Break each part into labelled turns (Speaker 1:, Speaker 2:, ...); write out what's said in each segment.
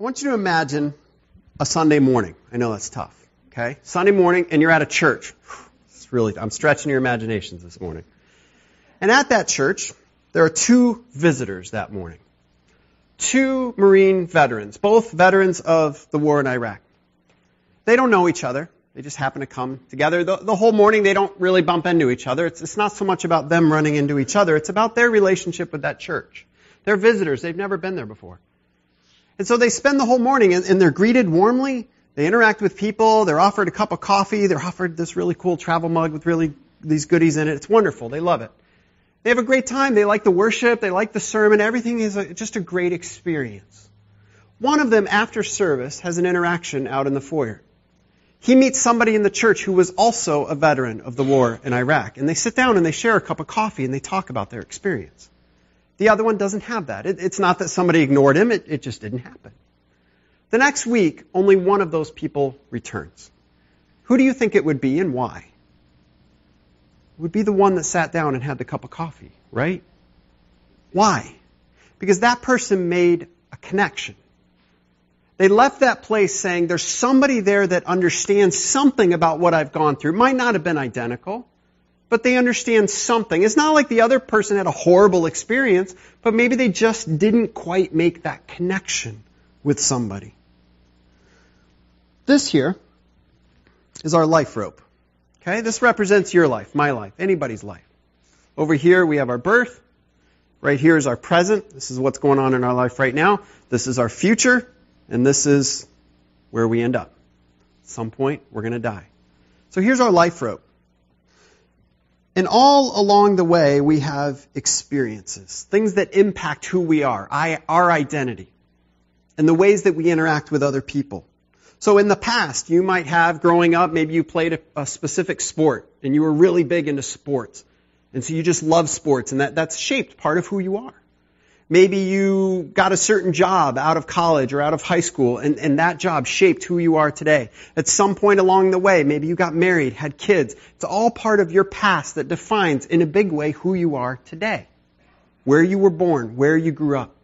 Speaker 1: I want you to imagine a Sunday morning. I know that's tough. Okay? Sunday morning, and you're at a church. It's really, I'm stretching your imaginations this morning. And at that church, there are two visitors that morning. Two Marine veterans, both veterans of the war in Iraq. They don't know each other. They just happen to come together. The, the whole morning, they don't really bump into each other. It's, it's not so much about them running into each other. It's about their relationship with that church. They're visitors. They've never been there before. And so they spend the whole morning and, and they're greeted warmly. They interact with people. They're offered a cup of coffee. They're offered this really cool travel mug with really these goodies in it. It's wonderful. They love it. They have a great time. They like the worship. They like the sermon. Everything is a, just a great experience. One of them, after service, has an interaction out in the foyer. He meets somebody in the church who was also a veteran of the war in Iraq. And they sit down and they share a cup of coffee and they talk about their experience. The other one doesn't have that. It, it's not that somebody ignored him, it, it just didn't happen. The next week, only one of those people returns. Who do you think it would be and why? It would be the one that sat down and had the cup of coffee, right? Why? Because that person made a connection. They left that place saying, there's somebody there that understands something about what I've gone through. It might not have been identical, but they understand something. It's not like the other person had a horrible experience, but maybe they just didn't quite make that connection with somebody. This here is our life rope. Okay? This represents your life, my life, anybody's life. Over here we have our birth. Right here is our present. This is what's going on in our life right now. This is our future. And this is where we end up. At some point, we're going to die. So here's our life rope. And all along the way, we have experiences, things that impact who we are, our identity, and the ways that we interact with other people. So in the past, you might have, growing up, maybe you played a, a specific sport, and you were really big into sports. And so you just love sports, and that, that's shaped part of who you are. Maybe you got a certain job out of college or out of high school, and, and that job shaped who you are today. At some point along the way, maybe you got married, had kids. It's all part of your past that defines, in a big way, who you are today. Where you were born, where you grew up.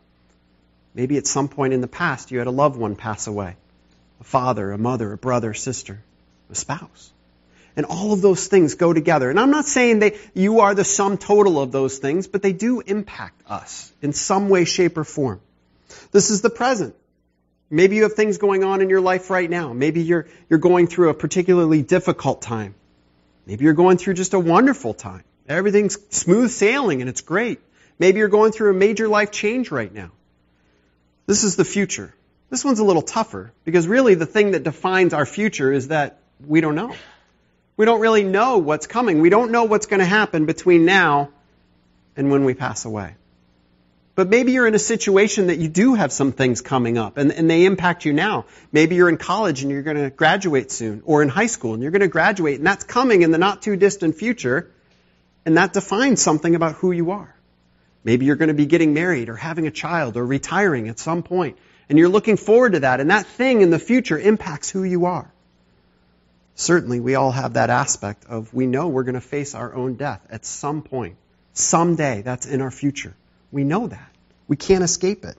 Speaker 1: Maybe at some point in the past, you had a loved one pass away. A father, a mother, a brother, sister, a spouse. And all of those things go together. And I'm not saying that you are the sum total of those things, but they do impact us in some way, shape, or form. This is the present. Maybe you have things going on in your life right now. Maybe you're, you're going through a particularly difficult time. Maybe you're going through just a wonderful time. Everything's smooth sailing and it's great. Maybe you're going through a major life change right now. This is the future. This one's a little tougher because really the thing that defines our future is that we don't know. We don't really know what's coming. We don't know what's going to happen between now and when we pass away. But maybe you're in a situation that you do have some things coming up and, and they impact you now. Maybe you're in college and you're going to graduate soon, or in high school and you're going to graduate, and that's coming in the not too distant future, and that defines something about who you are. Maybe you're going to be getting married or having a child or retiring at some point, and you're looking forward to that, and that thing in the future impacts who you are. Certainly, we all have that aspect of we know we're going to face our own death at some point. Someday, that's in our future. We know that. We can't escape it.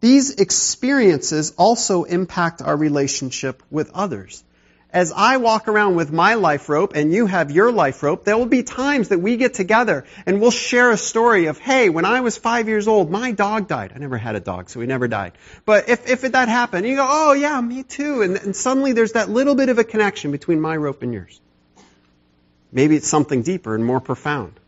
Speaker 1: These experiences also impact our relationship with others as I walk around with my life rope and you have your life rope, there will be times that we get together and we'll share a story of, hey, when I was five years old, my dog died. I never had a dog, so he never died. But if, if that happened, you go, oh yeah, me too. And, and suddenly there's that little bit of a connection between my rope and yours. Maybe it's something deeper and more profound.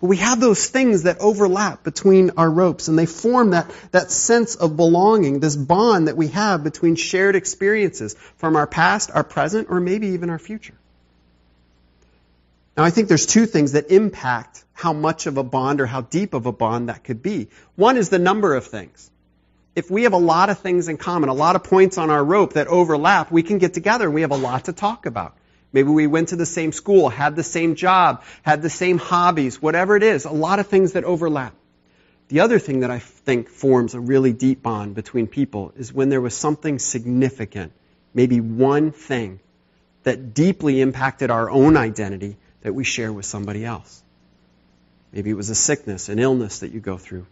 Speaker 1: But we have those things that overlap between our ropes and they form that, that sense of belonging, this bond that we have between shared experiences from our past, our present, or maybe even our future. Now I think there's two things that impact how much of a bond or how deep of a bond that could be. One is the number of things. If we have a lot of things in common, a lot of points on our rope that overlap, we can get together and we have a lot to talk about. Maybe we went to the same school, had the same job, had the same hobbies, whatever it is, a lot of things that overlap. The other thing that I think forms a really deep bond between people is when there was something significant, maybe one thing that deeply impacted our own identity that we share with somebody else. Maybe it was a sickness, an illness that you go through,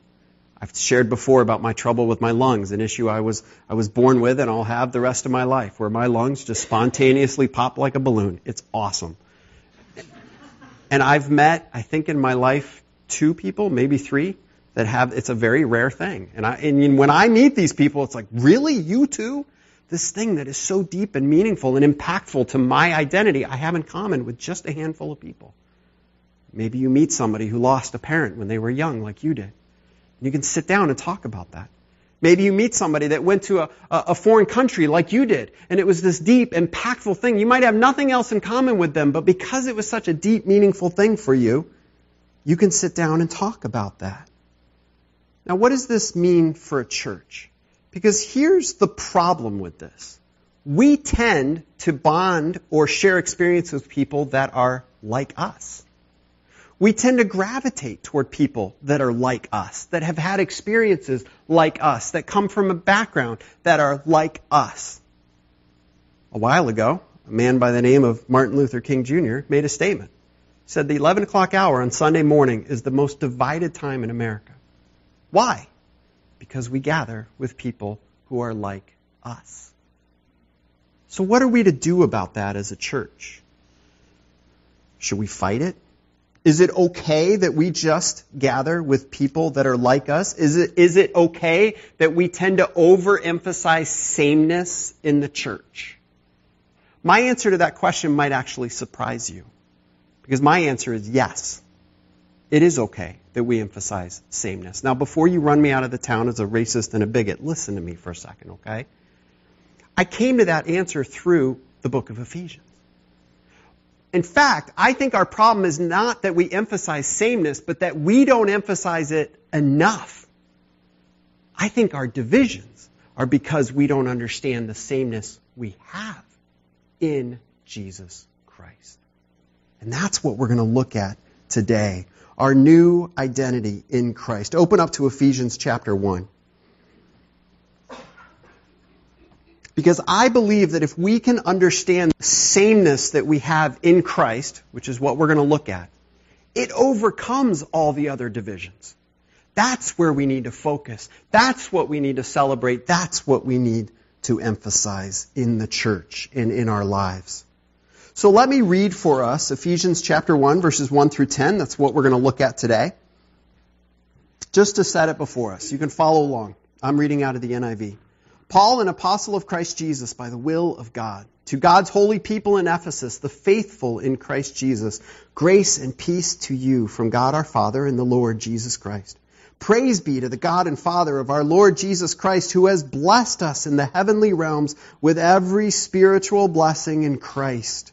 Speaker 1: I've shared before about my trouble with my lungs, an issue I was, I was born with and I'll have the rest of my life, where my lungs just spontaneously pop like a balloon. It's awesome. And I've met, I think in my life, two people, maybe three, that have, it's a very rare thing. And I, and when I meet these people, it's like, really? You too? This thing that is so deep and meaningful and impactful to my identity, I have in common with just a handful of people. Maybe you meet somebody who lost a parent when they were young, like you did. You can sit down and talk about that. Maybe you meet somebody that went to a, a, foreign country like you did, and it was this deep, impactful thing. You might have nothing else in common with them, but because it was such a deep, meaningful thing for you, you can sit down and talk about that. Now, what does this mean for a church? Because here's the problem with this. We tend to bond or share experience with people that are like us we tend to gravitate toward people that are like us, that have had experiences like us, that come from a background that are like us. A while ago, a man by the name of Martin Luther King Jr. made a statement. He said the 11 o'clock hour on Sunday morning is the most divided time in America. Why? Because we gather with people who are like us. So what are we to do about that as a church? Should we fight it? Is it okay that we just gather with people that are like us? Is it, is it okay that we tend to overemphasize sameness in the church? My answer to that question might actually surprise you. Because my answer is yes. It is okay that we emphasize sameness. Now, before you run me out of the town as a racist and a bigot, listen to me for a second, okay? I came to that answer through the book of Ephesians. In fact, I think our problem is not that we emphasize sameness, but that we don't emphasize it enough. I think our divisions are because we don't understand the sameness we have in Jesus Christ. And that's what we're going to look at today. Our new identity in Christ. Open up to Ephesians chapter 1. Because I believe that if we can understand the sameness that we have in Christ, which is what we're going to look at, it overcomes all the other divisions. That's where we need to focus. That's what we need to celebrate. That's what we need to emphasize in the church and in our lives. So let me read for us Ephesians chapter 1 verses 1 through 10. That's what we're going to look at today. Just to set it before us. You can follow along. I'm reading out of the NIV. Paul, an apostle of Christ Jesus by the will of God, to God's holy people in Ephesus, the faithful in Christ Jesus, grace and peace to you from God our Father and the Lord Jesus Christ. Praise be to the God and Father of our Lord Jesus Christ, who has blessed us in the heavenly realms with every spiritual blessing in Christ.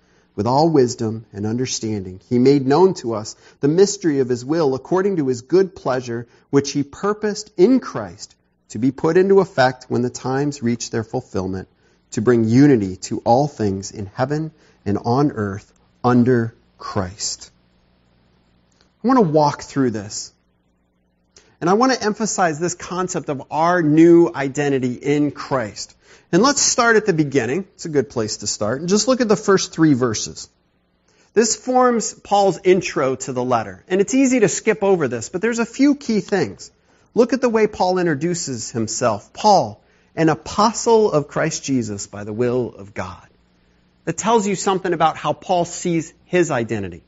Speaker 1: with all wisdom and understanding. He made known to us the mystery of his will according to his good pleasure, which he purposed in Christ to be put into effect when the times reach their fulfillment, to bring unity to all things in heaven and on earth under Christ. I want to walk through this. And I want to emphasize this concept of our new identity in Christ. And let's start at the beginning. It's a good place to start. And just look at the first three verses. This forms Paul's intro to the letter. And it's easy to skip over this, but there's a few key things. Look at the way Paul introduces himself. Paul, an apostle of Christ Jesus by the will of God. That tells you something about how Paul sees his identity.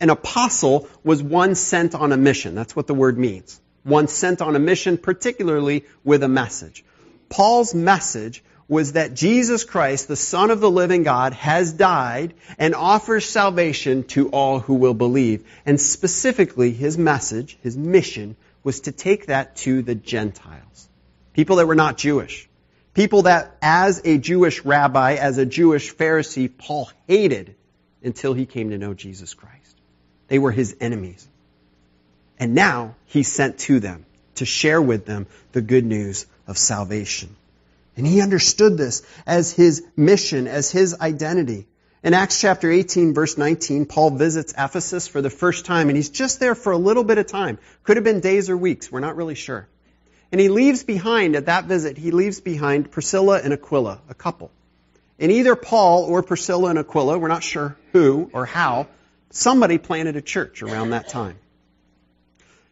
Speaker 1: An apostle was one sent on a mission. That's what the word means. One sent on a mission, particularly with a message. Paul's message was that Jesus Christ, the Son of the living God, has died and offers salvation to all who will believe. And specifically, his message, his mission, was to take that to the Gentiles. People that were not Jewish. People that, as a Jewish rabbi, as a Jewish Pharisee, Paul hated until he came to know Jesus Christ. They were his enemies. And now he's sent to them to share with them the good news of salvation. And he understood this as his mission, as his identity. In Acts chapter 18 verse 19, Paul visits Ephesus for the first time and he's just there for a little bit of time. Could have been days or weeks. We're not really sure. And he leaves behind at that visit, he leaves behind Priscilla and Aquila, a couple. And either Paul or Priscilla and Aquila, we're not sure who or how, somebody planted a church around that time.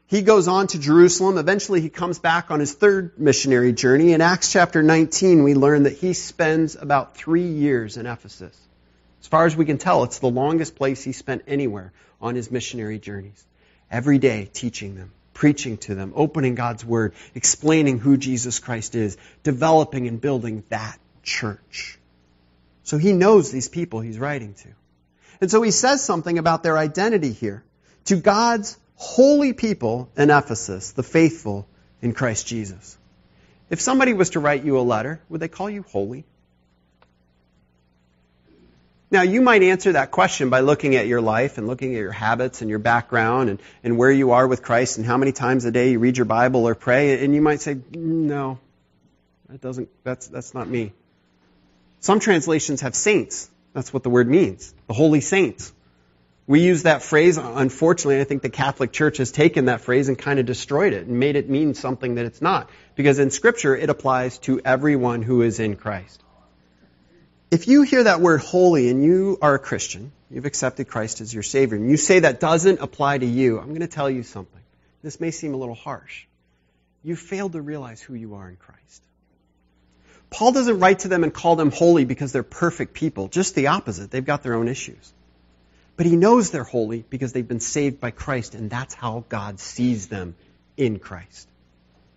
Speaker 1: He goes on to Jerusalem. Eventually, he comes back on his third missionary journey. In Acts chapter 19, we learn that he spends about three years in Ephesus. As far as we can tell, it's the longest place he spent anywhere on his missionary journeys. Every day, teaching them, preaching to them, opening God's Word, explaining who Jesus Christ is, developing and building that church. So he knows these people he's writing to. And so he says something about their identity here. To God's holy people in Ephesus, the faithful in Christ Jesus. If somebody was to write you a letter, would they call you holy? Now, you might answer that question by looking at your life and looking at your habits and your background and, and where you are with Christ and how many times a day you read your Bible or pray, and you might say, mm, no, that doesn't, that's, that's not me. Some translations have saints. That's what the word means. The holy saints. We use that phrase, unfortunately, I think the Catholic Church has taken that phrase and kind of destroyed it and made it mean something that it's not. Because in Scripture, it applies to everyone who is in Christ. If you hear that word holy and you are a Christian, you've accepted Christ as your Savior, and you say that doesn't apply to you, I'm going to tell you something. This may seem a little harsh. You failed to realize who you are in Christ. Paul doesn't write to them and call them holy because they're perfect people. Just the opposite. They've got their own issues. But he knows they're holy because they've been saved by Christ, and that's how God sees them in Christ.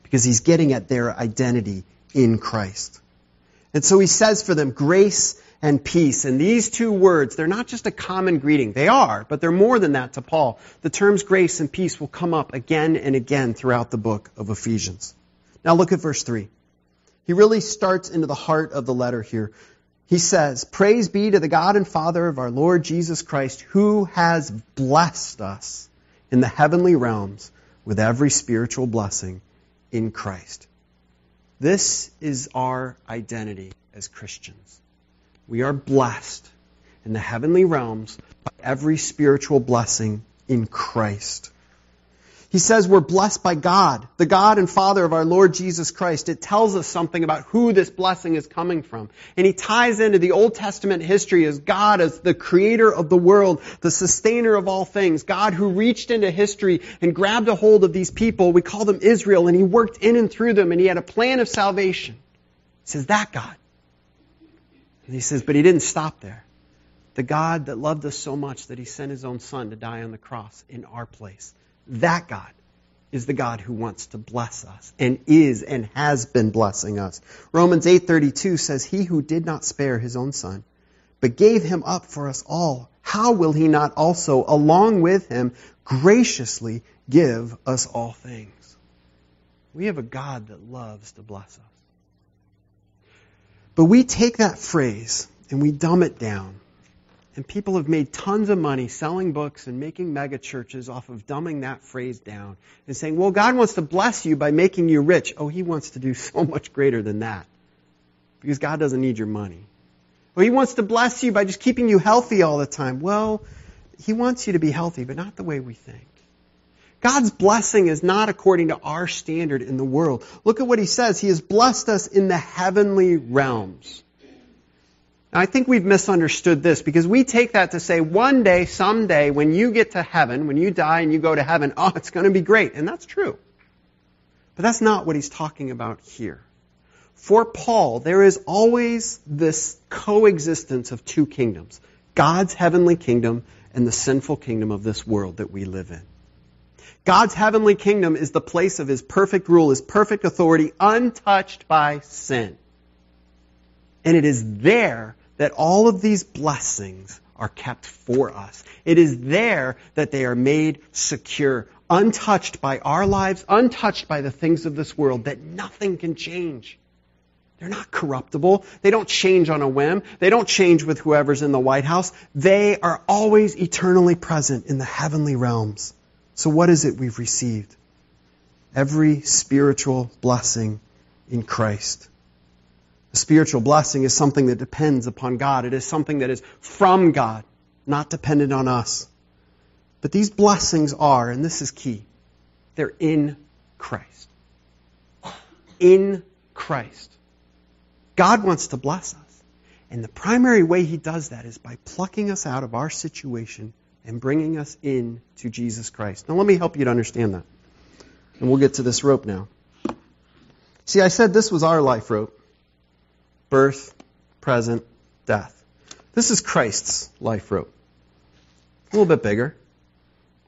Speaker 1: Because he's getting at their identity in Christ. And so he says for them, grace and peace. And these two words, they're not just a common greeting. They are, but they're more than that to Paul. The terms grace and peace will come up again and again throughout the book of Ephesians. Now look at verse 3. He really starts into the heart of the letter here. He says, Praise be to the God and Father of our Lord Jesus Christ, who has blessed us in the heavenly realms with every spiritual blessing in Christ. This is our identity as Christians. We are blessed in the heavenly realms by every spiritual blessing in Christ. He says we're blessed by God, the God and Father of our Lord Jesus Christ. It tells us something about who this blessing is coming from. And he ties into the Old Testament history as God as the creator of the world, the sustainer of all things, God who reached into history and grabbed a hold of these people. We call them Israel and he worked in and through them and he had a plan of salvation. He says that God. And he says, but he didn't stop there. The God that loved us so much that he sent his own son to die on the cross in our place that God is the God who wants to bless us and is and has been blessing us. Romans 8:32 says he who did not spare his own son but gave him up for us all how will he not also along with him graciously give us all things? We have a God that loves to bless us. But we take that phrase and we dumb it down and people have made tons of money selling books and making mega churches off of dumbing that phrase down and saying, well, God wants to bless you by making you rich. Oh, He wants to do so much greater than that. Because God doesn't need your money. Well, He wants to bless you by just keeping you healthy all the time. Well, He wants you to be healthy, but not the way we think. God's blessing is not according to our standard in the world. Look at what He says. He has blessed us in the heavenly realms. I think we've misunderstood this because we take that to say one day, someday, when you get to heaven, when you die and you go to heaven, oh, it's going to be great. And that's true. But that's not what he's talking about here. For Paul, there is always this coexistence of two kingdoms. God's heavenly kingdom and the sinful kingdom of this world that we live in. God's heavenly kingdom is the place of his perfect rule, his perfect authority, untouched by sin. And it is there that all of these blessings are kept for us. It is there that they are made secure, untouched by our lives, untouched by the things of this world, that nothing can change. They're not corruptible. They don't change on a whim. They don't change with whoever's in the White House. They are always eternally present in the heavenly realms. So what is it we've received? Every spiritual blessing in Christ. Spiritual blessing is something that depends upon God. It is something that is from God, not dependent on us. But these blessings are, and this is key, they're in Christ. In Christ. God wants to bless us. And the primary way he does that is by plucking us out of our situation and bringing us in to Jesus Christ. Now let me help you to understand that. And we'll get to this rope now. See, I said this was our life rope. Birth, present, death. This is Christ's life rope. A little bit bigger.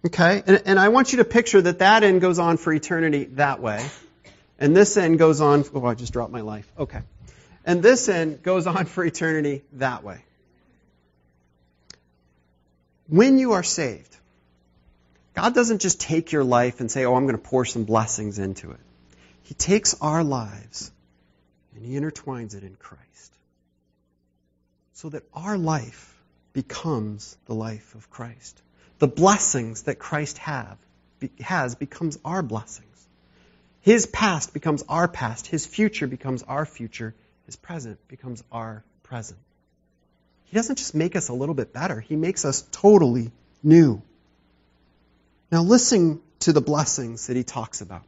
Speaker 1: Okay? And, and I want you to picture that that end goes on for eternity that way. And this end goes on, oh, I just dropped my life. Okay. And this end goes on for eternity that way. When you are saved, God doesn't just take your life and say, oh, I'm going to pour some blessings into it. He takes our lives and He intertwines it in Christ. So that our life becomes the life of Christ. The blessings that Christ have, has becomes our blessings. His past becomes our past. His future becomes our future. His present becomes our present. He doesn't just make us a little bit better, He makes us totally new. Now, listen to the blessings that He talks about.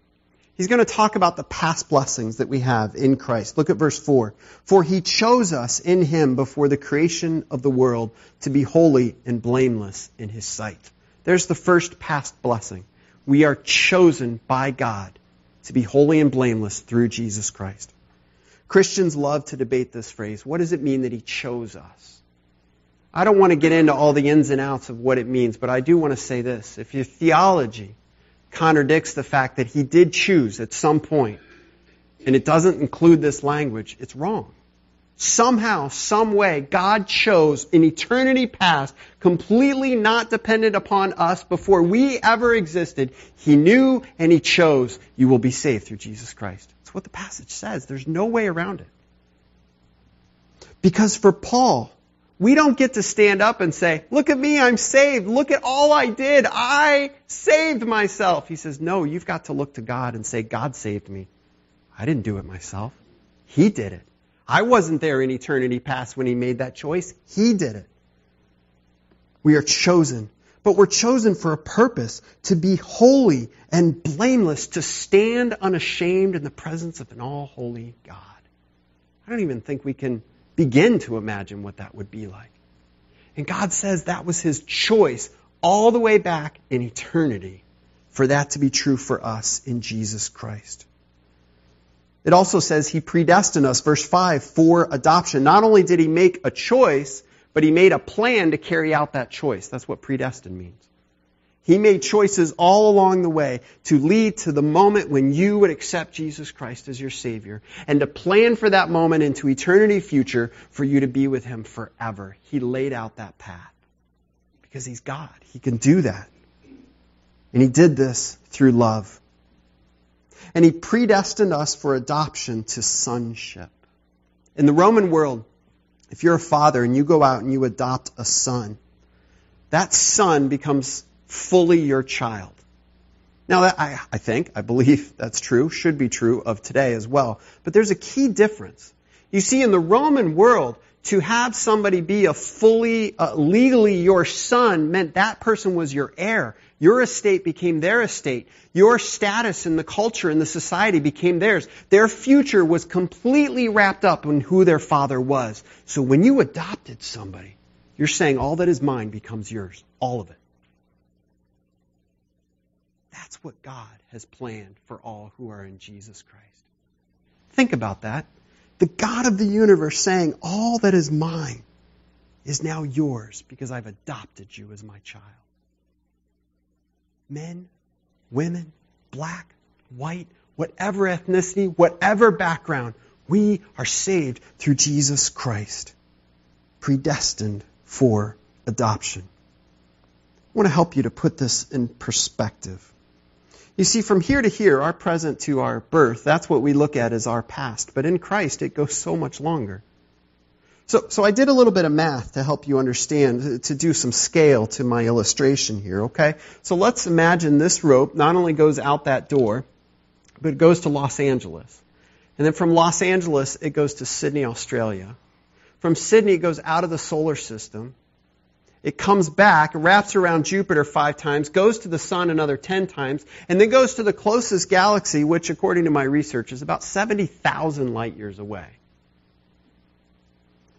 Speaker 1: He's going to talk about the past blessings that we have in Christ. Look at verse 4. For he chose us in him before the creation of the world to be holy and blameless in his sight. There's the first past blessing. We are chosen by God to be holy and blameless through Jesus Christ. Christians love to debate this phrase. What does it mean that he chose us? I don't want to get into all the ins and outs of what it means, but I do want to say this. If your theology contradicts the fact that he did choose at some point, and it doesn't include this language, it's wrong. Somehow, some way, God chose in eternity past, completely not dependent upon us before we ever existed. He knew and He chose you will be saved through Jesus Christ. That's what the passage says. There's no way around it. Because for Paul, we don't get to stand up and say, look at me, I'm saved. Look at all I did. I saved myself. He says, no, you've got to look to God and say, God saved me. I didn't do it myself. He did it. I wasn't there in eternity past when he made that choice. He did it. We are chosen. But we're chosen for a purpose to be holy and blameless, to stand unashamed in the presence of an all holy God. I don't even think we can begin to imagine what that would be like. And God says that was His choice all the way back in eternity for that to be true for us in Jesus Christ. It also says He predestined us, verse 5, for adoption. Not only did He make a choice, but He made a plan to carry out that choice. That's what predestined means. He made choices all along the way to lead to the moment when you would accept Jesus Christ as your Savior and to plan for that moment into eternity future for you to be with Him forever. He laid out that path because He's God. He can do that. And He did this through love. And He predestined us for adoption to sonship. In the Roman world, if you're a father and you go out and you adopt a son, that son becomes fully your child. Now, I, I think, I believe that's true, should be true of today as well. But there's a key difference. You see, in the Roman world, to have somebody be a fully, uh, legally your son meant that person was your heir. Your estate became their estate. Your status in the culture, in the society became theirs. Their future was completely wrapped up in who their father was. So when you adopted somebody, you're saying all that is mine becomes yours. All of it. That's what God has planned for all who are in Jesus Christ. Think about that. The God of the universe saying, All that is mine is now yours because I've adopted you as my child. Men, women, black, white, whatever ethnicity, whatever background, we are saved through Jesus Christ, predestined for adoption. I want to help you to put this in perspective. You see, from here to here, our present to our birth, that's what we look at as our past. But in Christ, it goes so much longer. So, so I did a little bit of math to help you understand, to do some scale to my illustration here, okay? So let's imagine this rope not only goes out that door, but it goes to Los Angeles. And then from Los Angeles, it goes to Sydney, Australia. From Sydney, it goes out of the solar system. It comes back, wraps around Jupiter five times, goes to the sun another ten times, and then goes to the closest galaxy, which, according to my research, is about 70,000 light years away.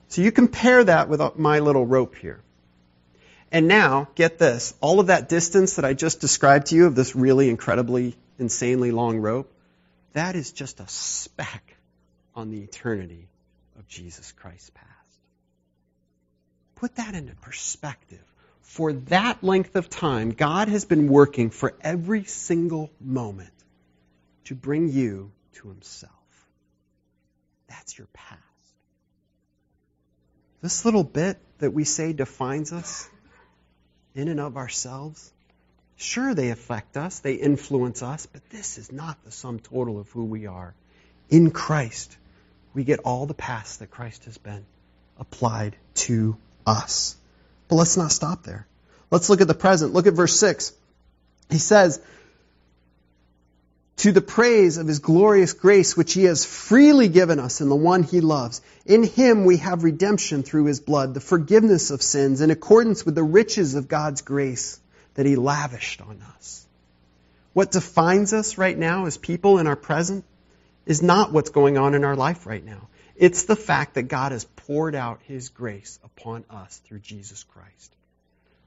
Speaker 1: So you compare that with uh, my little rope here. And now, get this, all of that distance that I just described to you of this really incredibly, insanely long rope, that is just a speck on the eternity of Jesus Christ's past. Put that into perspective. For that length of time, God has been working for every single moment to bring you to Himself. That's your past. This little bit that we say defines us in and of ourselves, sure, they affect us, they influence us, but this is not the sum total of who we are. In Christ, we get all the past that Christ has been applied to us. But let's not stop there. Let's look at the present. Look at verse 6. He says, to the praise of his glorious grace, which he has freely given us in the one he loves. In him we have redemption through his blood, the forgiveness of sins, in accordance with the riches of God's grace that he lavished on us. What defines us right now as people in our present is not what's going on in our life right now. It's the fact that God has poured out his grace upon us through Jesus Christ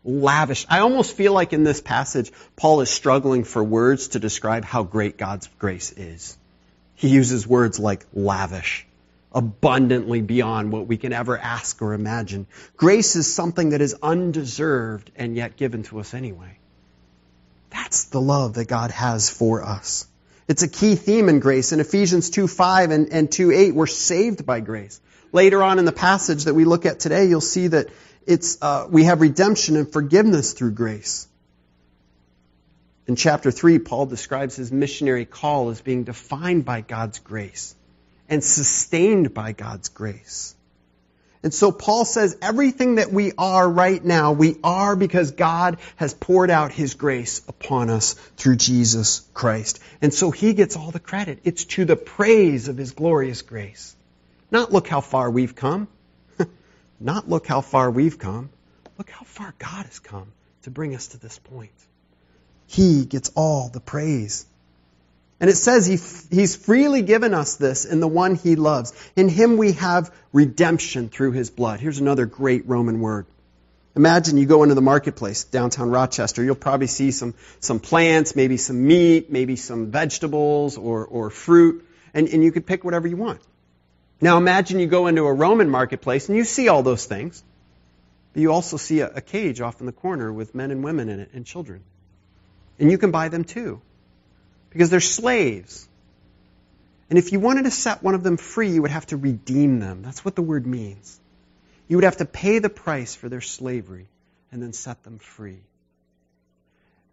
Speaker 1: lavish. I almost feel like in this passage, Paul is struggling for words to describe how great God's grace is. He uses words like lavish, abundantly beyond what we can ever ask or imagine. Grace is something that is undeserved and yet given to us anyway. That's the love that God has for us. It's a key theme in grace. In Ephesians 2 5 and, and 2 8, we're saved by grace. Later on in the passage that we look at today, you'll see that it's, uh, we have redemption and forgiveness through grace. In chapter 3, Paul describes his missionary call as being defined by God's grace and sustained by God's grace. And so Paul says everything that we are right now, we are because God has poured out his grace upon us through Jesus Christ. And so he gets all the credit. It's to the praise of his glorious grace. Not look how far we've come. Not look how far we've come. Look how far God has come to bring us to this point. He gets all the praise. And it says he, He's freely given us this in the one He loves. In Him we have redemption through His blood. Here's another great Roman word. Imagine you go into the marketplace, downtown Rochester. You'll probably see some, some plants, maybe some meat, maybe some vegetables or, or fruit, and, and you could pick whatever you want. Now imagine you go into a Roman marketplace and you see all those things. But you also see a, a cage off in the corner with men and women in it and children. And you can buy them too. Because they're slaves. And if you wanted to set one of them free, you would have to redeem them. That's what the word means. You would have to pay the price for their slavery and then set them free.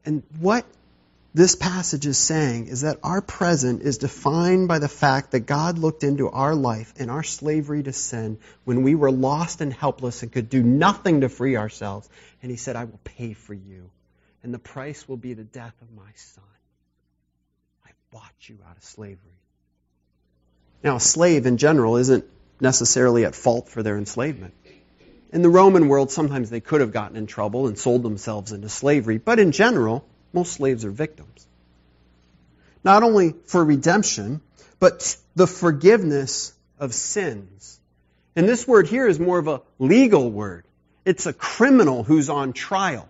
Speaker 1: And what this passage is saying is that our present is defined by the fact that God looked into our life and our slavery to sin when we were lost and helpless and could do nothing to free ourselves. And He said, I will pay for you. And the price will be the death of my son. Bought you out of slavery. Now, a slave in general isn't necessarily at fault for their enslavement. In the Roman world, sometimes they could have gotten in trouble and sold themselves into slavery, but in general, most slaves are victims. Not only for redemption, but the forgiveness of sins. And this word here is more of a legal word. It's a criminal who's on trial.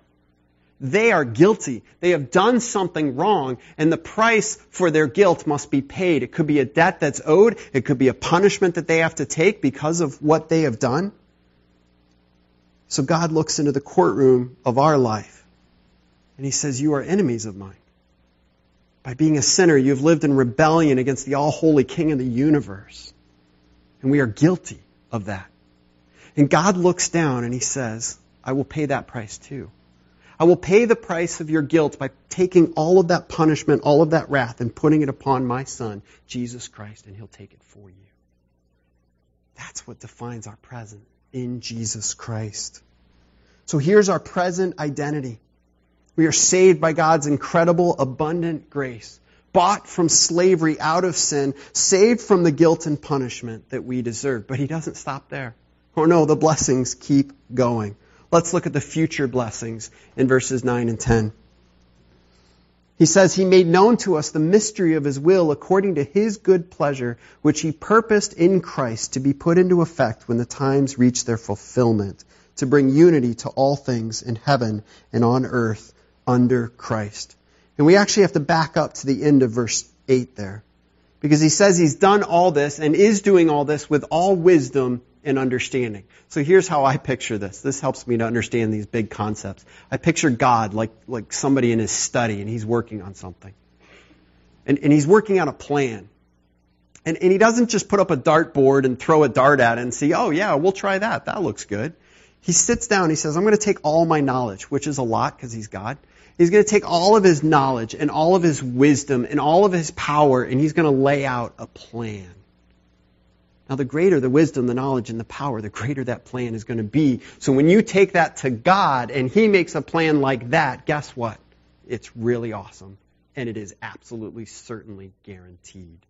Speaker 1: They are guilty. They have done something wrong, and the price for their guilt must be paid. It could be a debt that's owed. It could be a punishment that they have to take because of what they have done. So God looks into the courtroom of our life and he says, You are enemies of mine. By being a sinner, you've lived in rebellion against the all holy King of the universe. And we are guilty of that. And God looks down and he says, I will pay that price too. I will pay the price of your guilt by taking all of that punishment, all of that wrath, and putting it upon my Son, Jesus Christ, and he'll take it for you. That's what defines our present in Jesus Christ. So here's our present identity. We are saved by God's incredible, abundant grace. bought from slavery out of sin, saved from the guilt and punishment that we deserve. But he doesn't stop there. Oh no, the blessings keep going. Let's look at the future blessings in verses 9 and 10. He says, He made known to us the mystery of His will according to His good pleasure, which He purposed in Christ to be put into effect when the times reach their fulfillment, to bring unity to all things in heaven and on earth under Christ. And we actually have to back up to the end of verse 8 there. Because he says he's done all this and is doing all this with all wisdom and understanding. So here's how I picture this. This helps me to understand these big concepts. I picture God like, like somebody in his study and he's working on something. And, and he's working on a plan. And, and he doesn't just put up a dartboard and throw a dart at it and say, oh yeah, we'll try that. That looks good. He sits down, he says, I'm going to take all my knowledge, which is a lot because he's God. He's going to take all of his knowledge and all of his wisdom and all of his power and he's going to lay out a plan. Now, the greater the wisdom, the knowledge, and the power, the greater that plan is going to be. So when you take that to God and He makes a plan like that, guess what? It's really awesome. And it is absolutely, certainly guaranteed.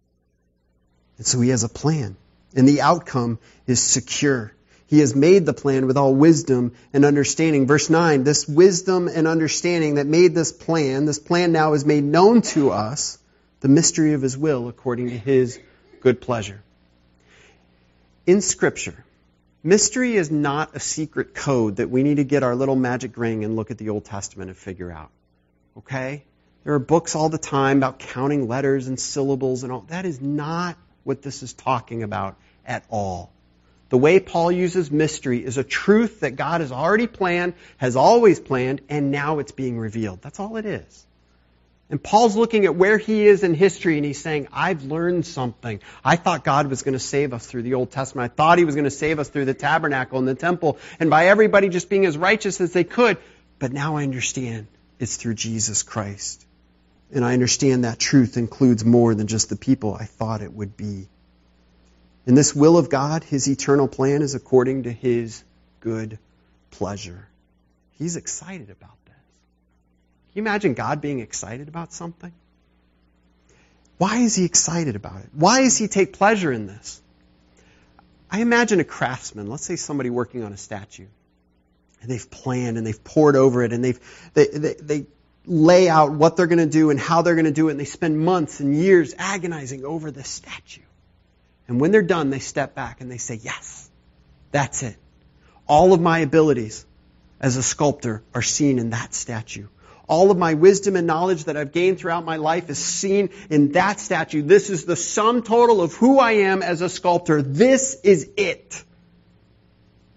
Speaker 1: And so He has a plan. And the outcome is secure. He has made the plan with all wisdom and understanding. Verse 9, this wisdom and understanding that made this plan, this plan now is made known to us, the mystery of His will according to His good pleasure in Scripture, mystery is not a secret code that we need to get our little magic ring and look at the Old Testament and figure out. Okay? There are books all the time about counting letters and syllables and all. That is not what this is talking about at all. The way Paul uses mystery is a truth that God has already planned, has always planned, and now it's being revealed. That's all it is. And Paul's looking at where he is in history and he's saying, I've learned something. I thought God was going to save us through the Old Testament. I thought he was going to save us through the tabernacle and the temple and by everybody just being as righteous as they could. But now I understand it's through Jesus Christ. And I understand that truth includes more than just the people I thought it would be. In this will of God, his eternal plan is according to his good pleasure. He's excited about you imagine God being excited about something? Why is he excited about it? Why does he take pleasure in this? I imagine a craftsman, let's say somebody working on a statue, and they've planned and they've poured over it and they've, they, they, they lay out what they're going to do and how they're going to do it and they spend months and years agonizing over this statue. And when they're done, they step back and they say, yes, that's it. All of my abilities as a sculptor are seen in that statue. All of my wisdom and knowledge that I've gained throughout my life is seen in that statue. This is the sum total of who I am as a sculptor. This is it.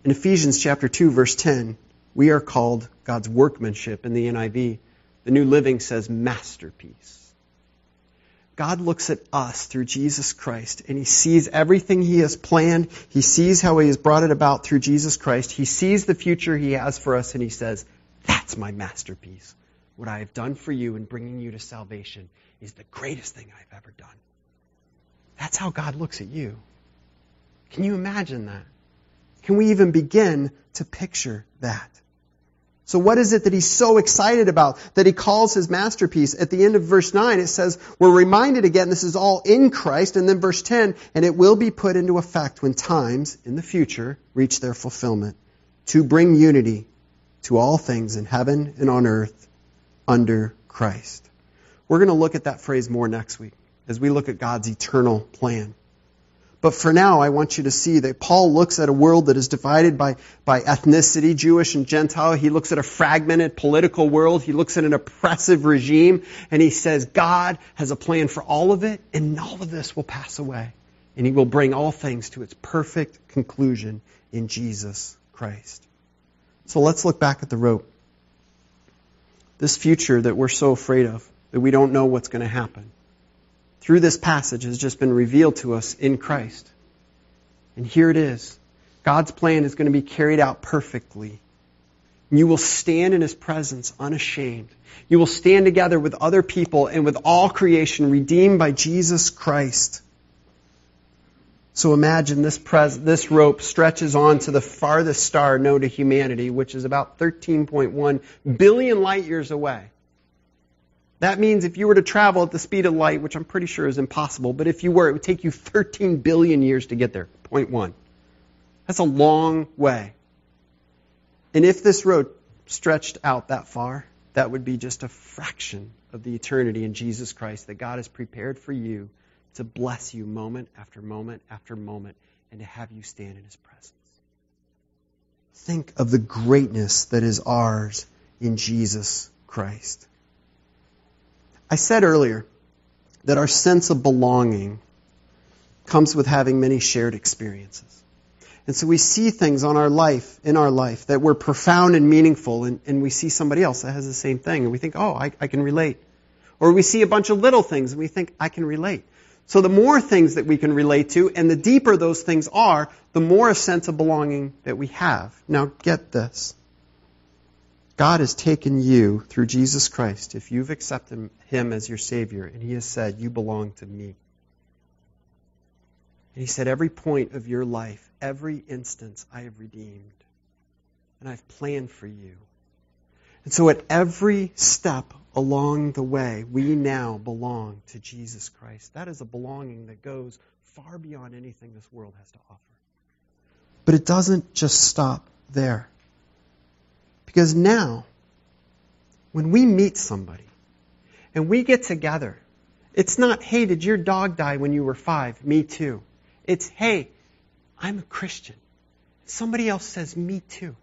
Speaker 1: In Ephesians chapter 2 verse 10, we are called God's workmanship in the NIV. The New Living says masterpiece. God looks at us through Jesus Christ and he sees everything he has planned. He sees how he has brought it about through Jesus Christ. He sees the future he has for us and he says, that's my masterpiece what I have done for you in bringing you to salvation is the greatest thing I've ever done. That's how God looks at you. Can you imagine that? Can we even begin to picture that? So what is it that he's so excited about that he calls his masterpiece? At the end of verse 9 it says, we're reminded again this is all in Christ, and then verse 10, and it will be put into effect when times in the future reach their fulfillment to bring unity to all things in heaven and on earth under Christ. We're going to look at that phrase more next week as we look at God's eternal plan. But for now, I want you to see that Paul looks at a world that is divided by, by ethnicity, Jewish and Gentile. He looks at a fragmented political world. He looks at an oppressive regime. And he says, God has a plan for all of it, and all of this will pass away. And he will bring all things to its perfect conclusion in Jesus Christ. So let's look back at the rope this future that we're so afraid of, that we don't know what's going to happen, through this passage has just been revealed to us in Christ. And here it is. God's plan is going to be carried out perfectly. You will stand in His presence unashamed. You will stand together with other people and with all creation redeemed by Jesus Christ. So imagine this, pres- this rope stretches on to the farthest star known to humanity, which is about 13.1 billion light years away. That means if you were to travel at the speed of light, which I'm pretty sure is impossible, but if you were, it would take you 13 billion years to get there. Point one. That's a long way. And if this road stretched out that far, that would be just a fraction of the eternity in Jesus Christ that God has prepared for you to bless you moment after moment after moment and to have you stand in His presence. Think of the greatness that is ours in Jesus Christ. I said earlier that our sense of belonging comes with having many shared experiences. And so we see things on our life, in our life, that were profound and meaningful, and, and we see somebody else that has the same thing, and we think, oh, I, I can relate. Or we see a bunch of little things, and we think, I can relate. So the more things that we can relate to, and the deeper those things are, the more a sense of belonging that we have. Now get this. God has taken you through Jesus Christ, if you've accepted Him as your Savior, and He has said, You belong to me. And He said, Every point of your life, every instance, I have redeemed. And I've planned for you. And so at every step along the way, we now belong to Jesus Christ. That is a belonging that goes far beyond anything this world has to offer. But it doesn't just stop there. Because now, when we meet somebody and we get together, it's not, hey, did your dog die when you were five? Me too. It's, hey, I'm a Christian. Somebody else says, me too.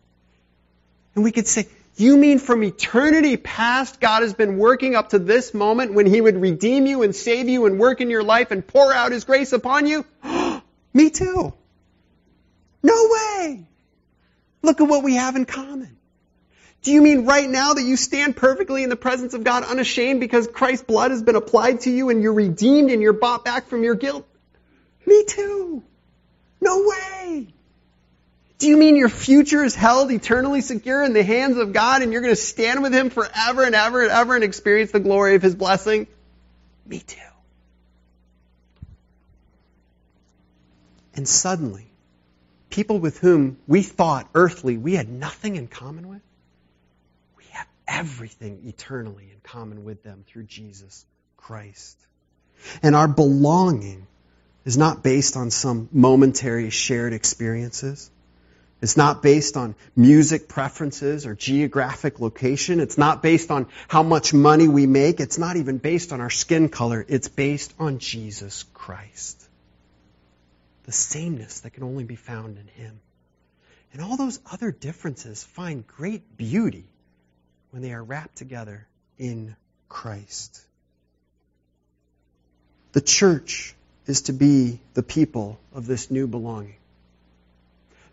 Speaker 1: And we could say, you mean from eternity past, God has been working up to this moment when He would redeem you and save you and work in your life and pour out His grace upon you? me too. No way. Look at what we have in common. Do you mean right now that you stand perfectly in the presence of God unashamed because Christ's blood has been applied to you and you're redeemed and you're bought back from your guilt? Me too. No way. Do you mean your future is held eternally secure in the hands of God and you're going to stand with Him forever and ever and ever and experience the glory of His blessing? Me too. And suddenly, people with whom we thought earthly we had nothing in common with, we have everything eternally in common with them through Jesus Christ. And our belonging is not based on some momentary shared experiences. It's not based on music preferences or geographic location. It's not based on how much money we make. It's not even based on our skin color. It's based on Jesus Christ. The sameness that can only be found in Him. And all those other differences find great beauty when they are wrapped together in Christ. The church is to be the people of this new belonging.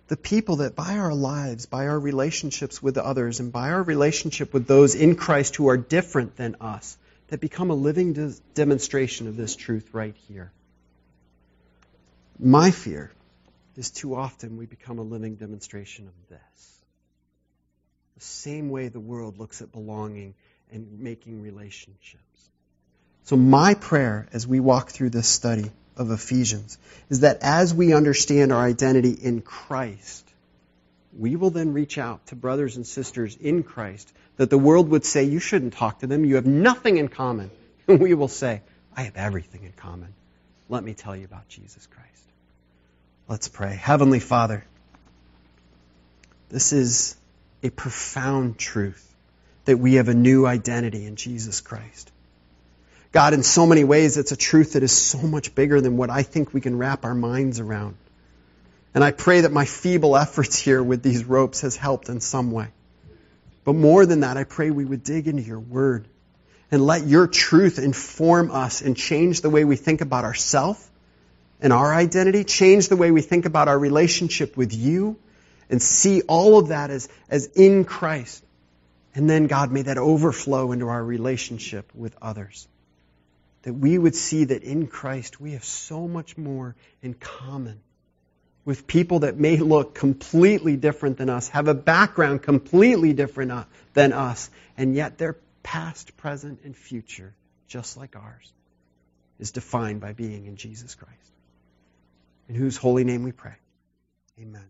Speaker 1: The people that by our lives, by our relationships with others, and by our relationship with those in Christ who are different than us, that become a living de- demonstration of this truth right here. My fear is too often we become a living demonstration of this the same way the world looks at belonging and making relationships. So, my prayer as we walk through this study of Ephesians is that as we understand our identity in Christ, we will then reach out to brothers and sisters in Christ that the world would say, You shouldn't talk to them. You have nothing in common. And we will say, I have everything in common. Let me tell you about Jesus Christ. Let's pray. Heavenly Father, this is a profound truth that we have a new identity in Jesus Christ. God, in so many ways, it's a truth that is so much bigger than what I think we can wrap our minds around. And I pray that my feeble efforts here with these ropes has helped in some way. But more than that, I pray we would dig into your word and let your truth inform us and change the way we think about ourselves and our identity, change the way we think about our relationship with you and see all of that as, as in Christ. And then, God, may that overflow into our relationship with others. That we would see that in Christ we have so much more in common with people that may look completely different than us, have a background completely different uh, than us, and yet their past, present, and future, just like ours, is defined by being in Jesus Christ. In whose holy name we pray. Amen.